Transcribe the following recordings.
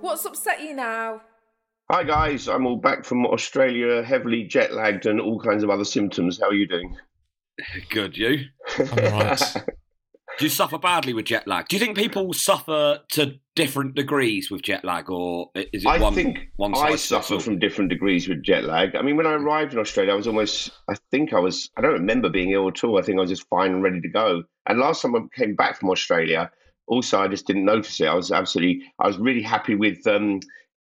What's upset you now? Hi guys, I'm all back from Australia, heavily jet lagged and all kinds of other symptoms. How are you doing? Good, you? I'm all right. Do you suffer badly with jet lag? Do you think people suffer to different degrees with jet lag, or is it I one? think one I suffer from different degrees with jet lag. I mean, when I arrived in Australia, I was almost, I think I was, I don't remember being ill at all. I think I was just fine and ready to go. And last time I came back from Australia, also, I just didn't notice it. I was absolutely, I was really happy with um,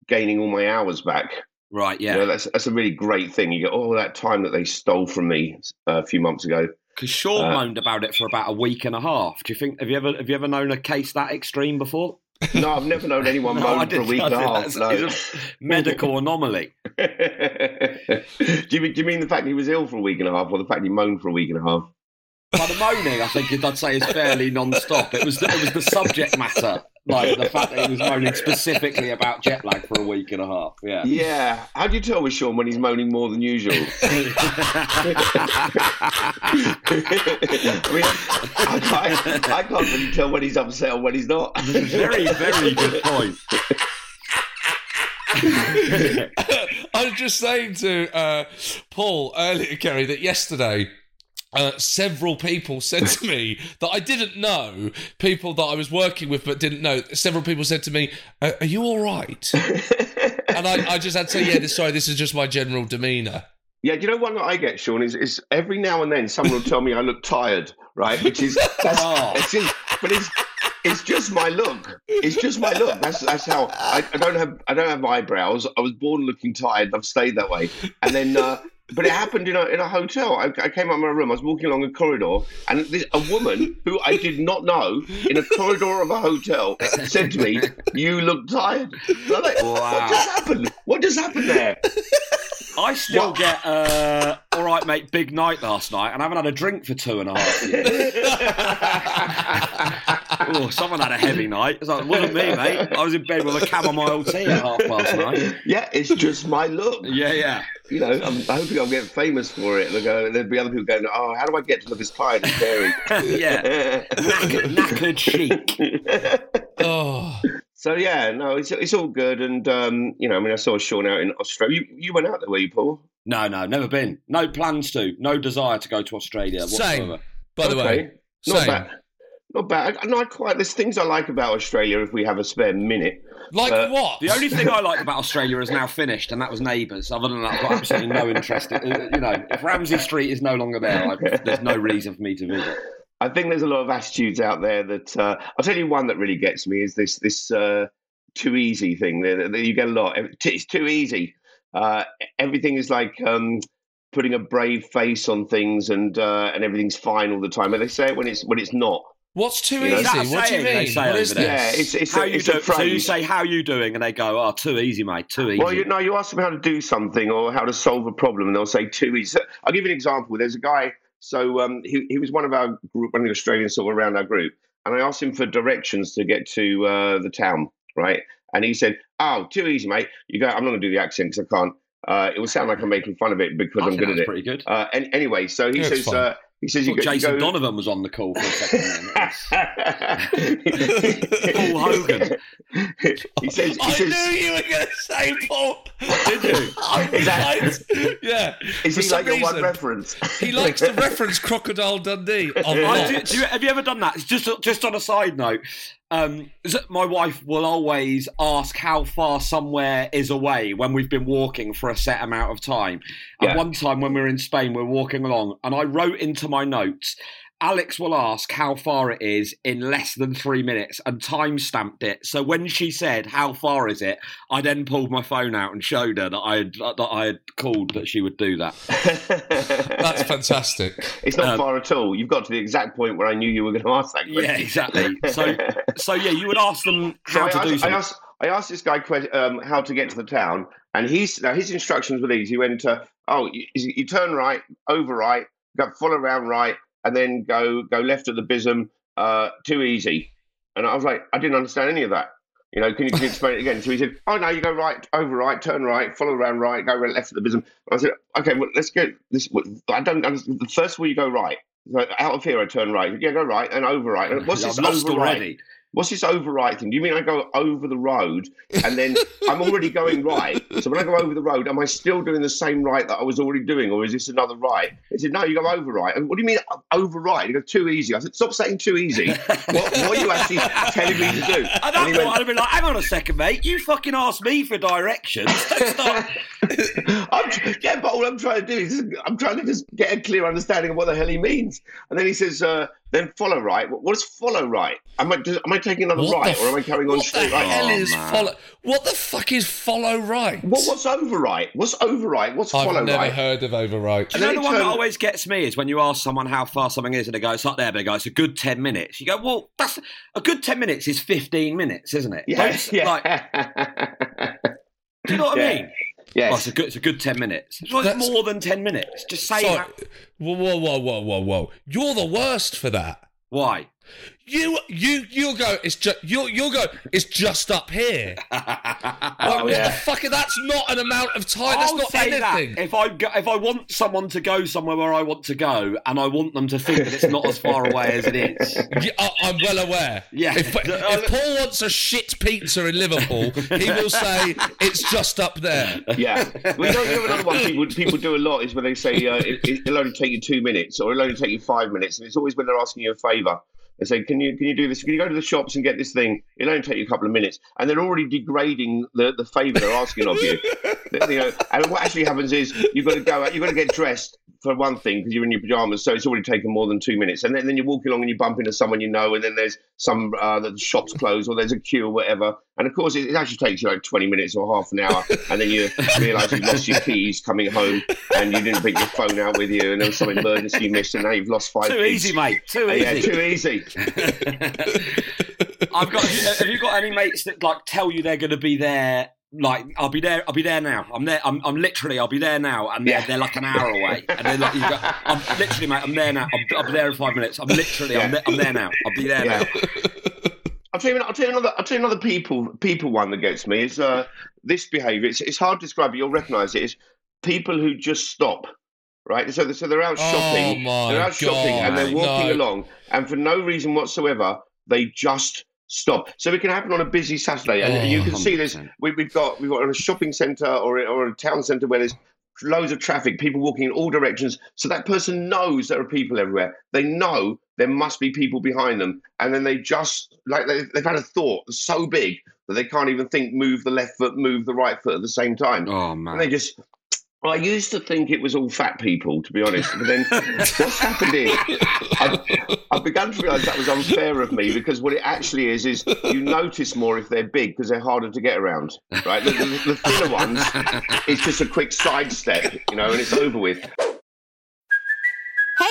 gaining all my hours back. Right, yeah. You know, that's, that's a really great thing. You get all that time that they stole from me uh, a few months ago. Because Seann Uh, moaned about it for about a week and a half. Do you think? Have you ever have you ever known a case that extreme before? No, I've never known anyone No, moan for a week and a half. No. it's a medical anomaly. do, you mean, do you mean the fact he was ill for a week and a half, or the fact he moaned for a week and a half? By the moaning, I think I'd say, is fairly non-stop. It was the, it was the subject matter, like the fact that he was moaning specifically about jet lag for a week and a half. Yeah. Yeah. How do you tell with Seann when he's moaning more than usual? I mean, I can't, I can't really tell when he's upset or when he's not. very, very good point. I was just saying to uh, Paul earlier, Carey, that yesterday uh, several people said to me that I didn't know, people that I was working with but didn't know. Several people said to me, "Uh, "Are you all right?" and I, I just had to say, "Yeah, this, sorry, this is just my general demeanour." Yeah, you know one that I get, Seann, is, is every now and then someone will tell me I look tired, right? Which is, that's, Oh. it's just, but it's, it's just my look. It's just my look. That's that's how I, I don't have I don't have eyebrows. I was born looking tired. I've stayed that way. And then, uh, but it happened in a in a hotel. I, I came out of my room. I was walking along a corridor, and this, a woman who I did not know in a corridor of a hotel said to me, "You look tired." And I'm like, Wow. What just happened? What just happened there? I still What? get, uh, all right, mate, big night last night, and I haven't had a drink for two and a half years. oh, someone had a heavy night. It's like, it wasn't me, mate. I was in bed with a chamomile tea at half past nine. Yeah, it's just my look. Yeah, yeah. You know, I'm hoping I'll get famous for it. They'll go, there'll be other people going, "Oh, how do I get to look as tired as Terry?" yeah. Knackered, knackered chic. Oh, so yeah, no, it's it's all good. And um, you know, I mean, I saw Sean out in Australia. You, you went out there, were you, Paul? No, no, never been. No plans to. No desire to go to Australia Same. by the way, Not same. bad. Not bad. I, no, I quite. There's things I like about Australia. If we have a spare minute, Like Uh, what? The only thing I like about Australia is now finished, and that was Neighbours. Other than that, I've got absolutely no interest. In, you know, if Ramsay Street is no longer there, I, there's no reason for me to visit. I think there's a lot of attitudes out there that uh, I'll tell you one that really gets me is this this uh, too easy thing. that that You get a lot. It's too easy. Uh, everything is like um, putting a brave face on things, and uh, and everything's fine all the time. And they say it when it's when it's not. What's too You easy? Is What do you saying they mean? say What is over this? Yeah, it's it's how a, you it's do? a So you say how you doing, and they go, "Oh, too easy, mate. Too easy." Well, you know, you ask them how to do something or how to solve a problem, and they'll say too easy. I'll give you an example. There's a guy. So um, he he was one of our group, one of the Australians sort of around our group, and I asked him for directions to get to uh, the town, right? and he said, "Oh, too easy, mate." You go. I'm not going to do the accent because I can't. Uh, it will sound like I'm making fun of it because I I'm think good that at it. pretty good. Uh, and anyway, so he Yeah, says, uh, he says, you Thought go, you Jason go- Donovan was on the call for a second. Paul Paul Hogan. he says, he I says, knew you were going to say Paul. Did you? I was Is that- like, yeah. is For he some like your one reference? He likes to reference Crocodile Dundee. A oh, I lot. do, do you, have you ever done that? Just just on a side note, um, my wife will always ask how far somewhere is away when we've been walking for a set amount of time. And Yeah. one time when we were in Spain, we were walking along, and I wrote into my notes. Alex will ask how far it is in less than three minutes and time stamped it. So when she said, How far is it? I then pulled my phone out and showed her that I had, that I had called that she would do that. That's fantastic. It's not Um, far at all. You've got to the exact point where I knew you were going to ask that question. Yeah, exactly. So, so yeah, you would ask them So how I to asked, do I something. asked, I asked this guy um, how to get to the town, and he's now his instructions were these. He went, uh, "Oh, you, you turn right, over right, go follow around right, and then go go left at the Bism. Uh, too easy." And I was like, I didn't understand any of that. You know, can you, can you explain it again? So he said, "Oh no, you go right, over right, turn right, follow around right, go left at the Bism." I said, "Okay, well, let's get this. I don't understand. First of all, you go right." Like, out of here, I turn right. Yeah, go right and over right. And What's this over right? already. What's this override thing? Do you mean I go over the road and then I'm already going right? So when I go over the road, am I still doing the same right that I was already doing, or is this another right? He said, No, you go over right. And what do you mean uh, over right? He goes, Too easy. I said, Stop saying too easy. What, what are you actually telling me to do? And point, went, I'd have been like, hang on a second, mate. You fucking asked me for directions. I'm, tr- yeah, but all I'm trying to do is I'm trying to just get a clear understanding of what the hell he means. And then he says, uh, then follow right. What, what is follow right? Am I, just, am I taking another What right the or am I carrying on straight? What the straight right? hell Oh, is man. follow? What the fuck is follow right? What, what's over right? What's over right? What's follow right? I've never right? heard of overright. Do you know the it one that always gets me is when you ask someone how far something is and they go, it's up there, but they go, it's a good 10 minutes. You go, well, that's a good 10 minutes is 15 minutes, isn't it? Yeah, Don't- yeah. Like, do you know what I Yeah. Oh, mean? Well, it's a good, it's a good 10 minutes. It's like That's- more than 10 minutes. Just say Sorry. how- Whoa, whoa, whoa, whoa, whoa, whoa! You're the worst for that. why. You, you, you'll go. It's just you'll, you'll go. It's just up here. Like, what yeah. the fuck? That's not an amount of time. That's I'll not say anything. that if I go, if I want someone to go somewhere where I want to go, and I want them to think that it's not as far away as it is. Yeah, I, I'm well aware. Yeah. If, if Paul wants a shit pizza in Liverpool, he will say it's just up there. Yeah. We know, you know another one people, people do a lot is when they say uh, it, it'll only take you two minutes or it'll only take you five minutes. And it's always when they're asking you a favour. They say, can you can you do this? Can you go to the shops and get this thing? It'll only take you a couple of minutes. And they're already degrading the, the favour they're asking of you. you know, and what actually happens is you've got to go out, you've got to get dressed for one thing because you're in your pajamas, so it's already taken more than two minutes. And then, then you're walking along and you bump into someone you know, and then there's some uh, the shop's closed or there's a queue or whatever. And of course, it, it actually takes you like 20 minutes or half an hour, and then you realise you've lost your keys coming home, and you didn't bring your phone out with you, and there was some emergency you missed, and now you've lost five. Too keys. easy, mate. Too Yeah, easy. too easy. I've got. Have you got any mates that like tell you they're going to be there? Like, I'll be there. I'll be there now. I'm there. I'm, I'm literally. I'll be there now, and they're, Yeah. they're like an hour away. And they're like, you go, I'm literally, mate. I'm there now. I'll, I'll be there in five minutes. I'm literally. I'm, there, I'm there now. I'll be there Yeah. now. I'll tell you. I'll tell you another. I'll tell you another people people one that gets me is uh, this behaviour. It's, it's hard to describe, but you'll recognise it. it. Is people who just stop. Right, so so they're out Oh shopping. my they're out shopping and they're walking no. along, and for no reason whatsoever, they just stop. So it can happen on a busy Saturday, and Oh, you can see this. 100%. We, we've got we've got a shopping centre or or a town centre where there's loads of traffic, people walking in all directions. So that person knows there are people everywhere. They know there must be people behind them, and then they just like they, they've had a thought so big that they can't even think move the left foot, move the right foot at the same time. Oh man. And they just. I used to think it was all fat people, to be honest. But then what's happened is I've, I've begun to realise that was unfair of me because what it actually is is you notice more if they're big because they're harder to get around, right? The, the, the thinner ones, it's just a quick sidestep, you know, and it's over with.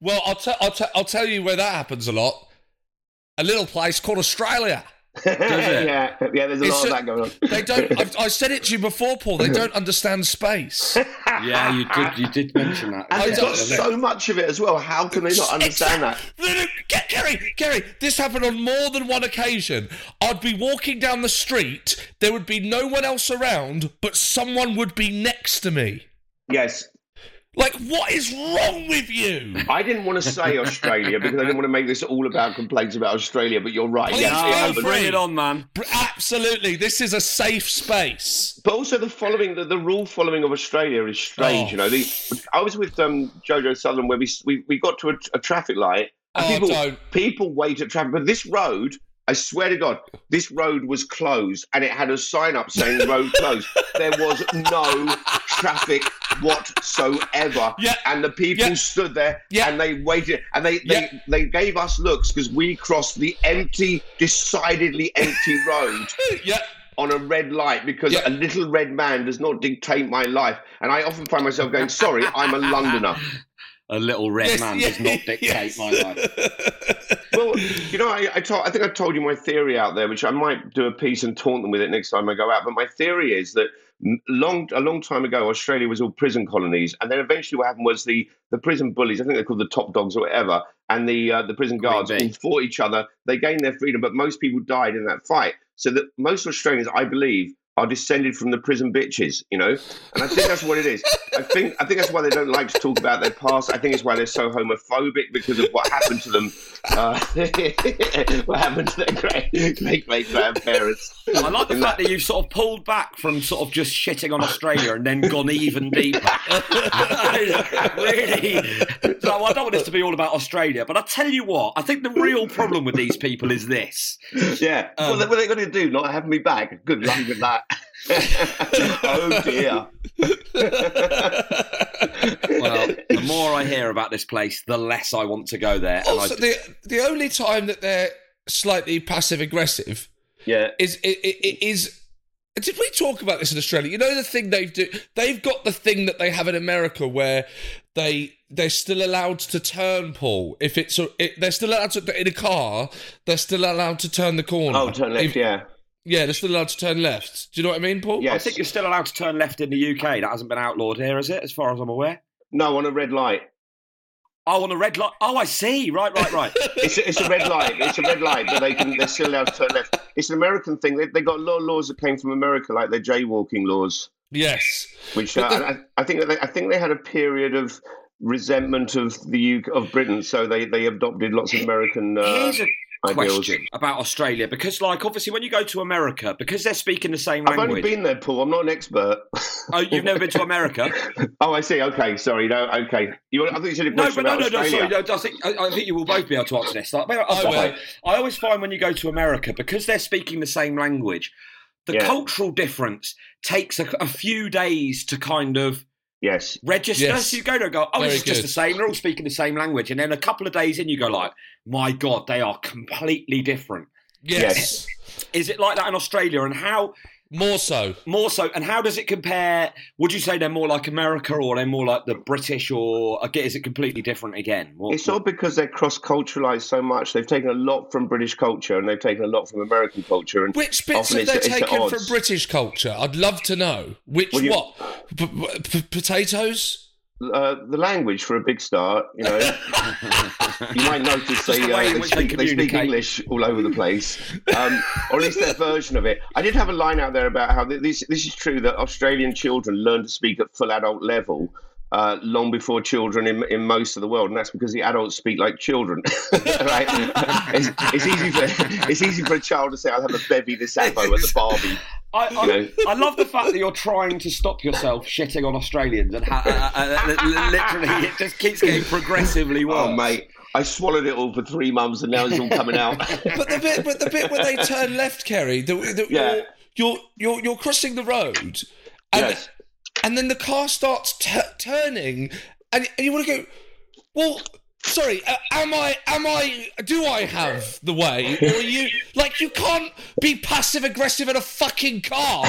Well, I'll, t- I'll, t- I'll tell you where that happens a lot. A little place called Australia. yeah, yeah. There's a It's lot of that going on. They don't. I've, I said it to you before, Paul. They don't understand space. Yeah, you did. You did mention that. And I they've got don't- so much of it as well. How can they not understand that? No, no, Ga- Gary, Gary, this happened on more than one occasion. I'd be walking down the street, there would be no one else around, but someone would be next to me. Yes. Like, what is wrong with you? I didn't want to say Australia because I didn't want to make this all about complaints about Australia, but you're right. Please Yes, feel it happens. free. bring it on, man. Absolutely, this is a safe space. But also the following, the, the rule following of Australia is strange. Oh. You know, the, I was with um, Jojo Sutherland where we we, we got to a, a traffic light. And Oh, people, don't. people wait at traffic, but this road, I swear to God, this road was closed, and it had a sign up saying "road closed." there was no traffic whatsoever, Yeah. and the people Yeah. stood there Yeah. and they waited, and they they, Yeah. they gave us looks because we crossed the empty, decidedly empty road Yeah, on a red light because Yeah. a little red man does not dictate my life. And I often find myself going, sorry, I'm a Londoner. A little red Yes, man yeah, does not dictate yes. my life. Well, you know, I, I, told, I think I told you my theory out there, which I might do a piece and taunt them with it next time I go out. But my theory is that m- long a long time ago, Australia was all prison colonies, and then eventually what happened was the the prison bullies, I think they're called the top dogs or whatever, and the uh, the prison guards all fought each other. They gained their freedom, but most people died in that fight. So that most Australians, I believe, are descended from the prison bitches, you know, and I think that's what it is. I think I think that's why they don't like to talk about their past. I think it's why they're so homophobic because of what happened to them. Uh, what happened to their great great great grandparents? I like the fact that you've sort of pulled back from sort of just shitting on Australia and then gone even deeper. really? So I don't want this to be all about Australia, but I tell you what, I think the real problem with these people is this. Yeah, Um, what, what are they going to do? Not have me back? Good luck with that. oh dear. Well, the more I hear about this place, the less I want to go there. And Also, I, the the only time that they're slightly passive aggressive Yeah. is it, it, it is. Did we talk about this in Australia? You know the thing they've do. They've got the thing that they have in America where they they're still allowed to turn, Paul. If it's a, it, they're still allowed to in a car, they're still allowed to turn the corner. Oh, turn left. If- Yeah. Yeah, they're still allowed to turn left. Do you know what I mean, Paul? Yeah. I think you're still allowed to turn left in the UK. That hasn't been outlawed here, is it? As far as I'm aware. No, on a red light. Oh, on a red light. Oh, I see. Right, right, right. It's a, it's a red light. It's a red light, but they can they're still allowed to turn left. It's an American thing. They they got a lot of laws that came from America, like their jaywalking laws, Yes. which uh, the- I, I think that they, I think they had a period of resentment of the UK, of Britain, so they they adopted lots of American. Uh, Here's a ideals. Question about Australia because, like, obviously, when you go to America, because they're speaking the same language I've only been there, Paul. I'm not an expert. Oh, you've never been to America? oh, I see. Okay, sorry. No, okay. You, I thought you said a No, but no, no, no. Sorry, no, I think I, I think you will both be able to answer this. Like, I. I, I always find when you go to America because they're speaking the same language, the Yeah. cultural difference takes a, a few days to kind of Yes. register. Yes. So you go there and go, oh, Very this just good. the same. They're all speaking the same language, and then a couple of days in, you go like, my god, they are completely different. Yes. Is it like that in Australia? And how More so. more so? And how does it compare? Would you say they're more like America, or they're more like the British, or is it completely different again? What- It's all because they're cross culturalized so much. They've taken a lot from British culture and they've taken a lot from American culture. And Which bits have they it's- it's at taken from. British culture? I'd love to know. Which Well, you- what? P- p- p- potatoes? Uh, the language for a big start. You know, you might notice they, the uh, they, which they speak, they speak. English all over the place, um, or at least their version of it. I did have a line out there about how th- this this is true that Australian children learn to speak at full adult level. Uh, long before children in, in most of the world, and that's because the adults speak like children. right? It's, it's easy for it's easy for a child to say, "I'll have a bevy this avo at the Barbie." I, I, You know. I love the fact that you're trying to stop yourself shitting on Australians, and ha- uh, uh, li- literally it just keeps getting progressively worse. Oh, mate, I swallowed it all for three months, and now it's all coming out. But the bit, but the bit where they turn left, Carey, the, the, Yeah. you're, you're you're you're crossing the road, and Yes. And then the car starts t- turning, and, and you want to go, well, sorry, uh, am I am I do I have the way, or you like you can't be passive aggressive in a fucking car?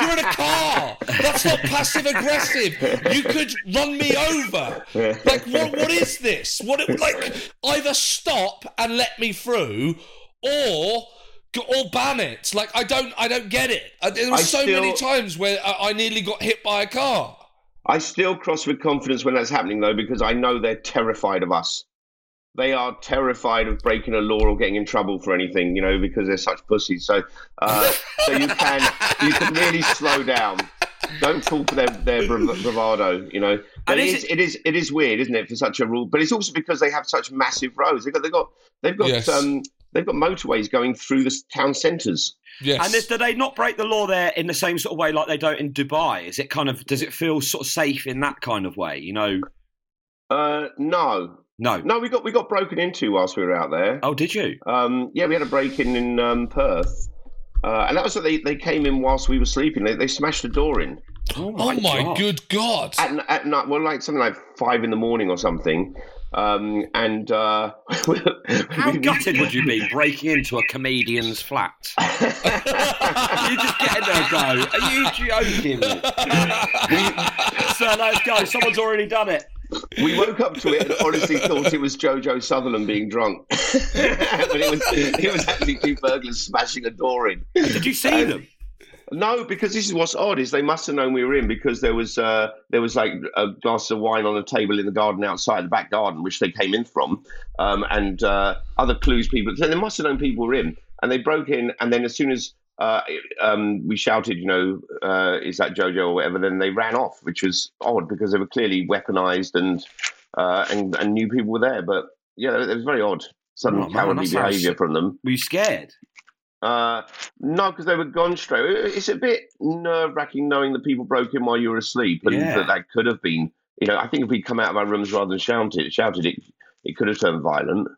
You're in a car. That's not passive aggressive. You could run me over. Like what what is this? What like either stop and let me through, or or ban it. Like I don't I don't get it. There were I so many times where I, I nearly got hit by a car. I still cross with confidence when that's happening, though, because I know they're terrified of us. They are terrified of breaking a law or getting in trouble for anything, you know, because they're such pussies. So, uh, so you can you can really slow down. Don't fall for their, their bravado, you know. But And it is is, it is it is weird, isn't it, for such a rule? But it's also because they have such massive roads. They've got they've got they've got Yes. um, they've got motorways going through the town centres. Yes. And is, do they not break the law there in the same sort of way like they don't in Dubai? Is it kind of does it feel sort of safe in that kind of way? You know, Uh, no, no. no, we got we got broken into whilst we were out there. Oh, did you? Um, yeah, we had a break in in um, Perth, uh, and that was that they, they came in whilst we were sleeping. They, they smashed the door in oh my God. good god! at, at night. Well, like something like five in the morning or something. Um, and uh, How gutted would you be breaking into a comedian's flat? you just get in there go, Are you joking? Sir, let's go. Someone's already done it. we woke up to it and honestly thought it was Jojo Sutherland being drunk, but it was it was actually two burglars smashing a door in. Did you see them? No, because this is what's odd is they must have known we were in because there was uh, there was like a glass of wine on a table in the garden outside the back garden, which they came in from, um, and uh, other clues people. So they must have known people were in, and they broke in, and then as soon as uh, um, we shouted, you know, uh, is that Jojo or whatever, then they ran off, which was odd because they were clearly weaponized and uh, and and knew people were there. But yeah, it was very odd. Some Oh, cowardly behaviour from them. Were you scared? Uh, no, because they were gone straight. It's a bit nerve wracking knowing that people broke in while you were asleep, and Yeah. that that could have been. You know, I think if we'd come out of our rooms rather than shouted, shouted it, it could have turned violent.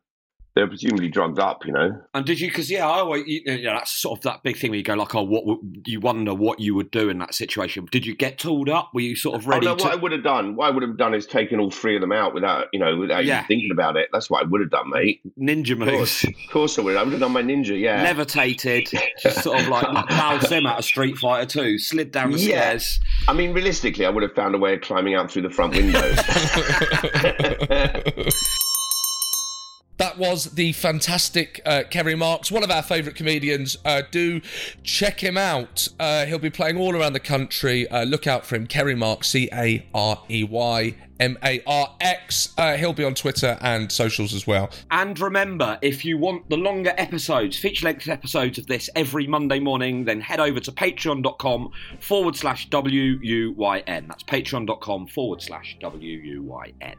They're presumably drugged up, you know. And did you? Because yeah, I always, you know, that's sort of that big thing where you go like, oh, what? Would, you wonder what you would do in that situation. Did you get tooled up? Were you sort of ready oh, no, to? what I would have done, what I would have done is taken all three of them out without, you know, without Yeah. even thinking about it. That's what I would have done, mate. Ninja Of course, moves, of course I would. I would have done my ninja, yeah. levitated, just sort of like Dhalsim out of Street Fighter Two, slid down the Yeah. stairs. I mean, realistically, I would have found a way of climbing out through the front window. That was the fantastic uh, Carey Marx, one of our favourite comedians. Uh, do check him out. Uh, he'll be playing all around the country. Uh, look out for him, Carey Marx, C A R E Y M A R X. Uh, he'll be on Twitter and socials as well. And remember, if you want the longer episodes, feature length episodes of this every Monday morning, then head over to patreon.com forward slash W U Y N. That's patreon.com forward slash W U Y N.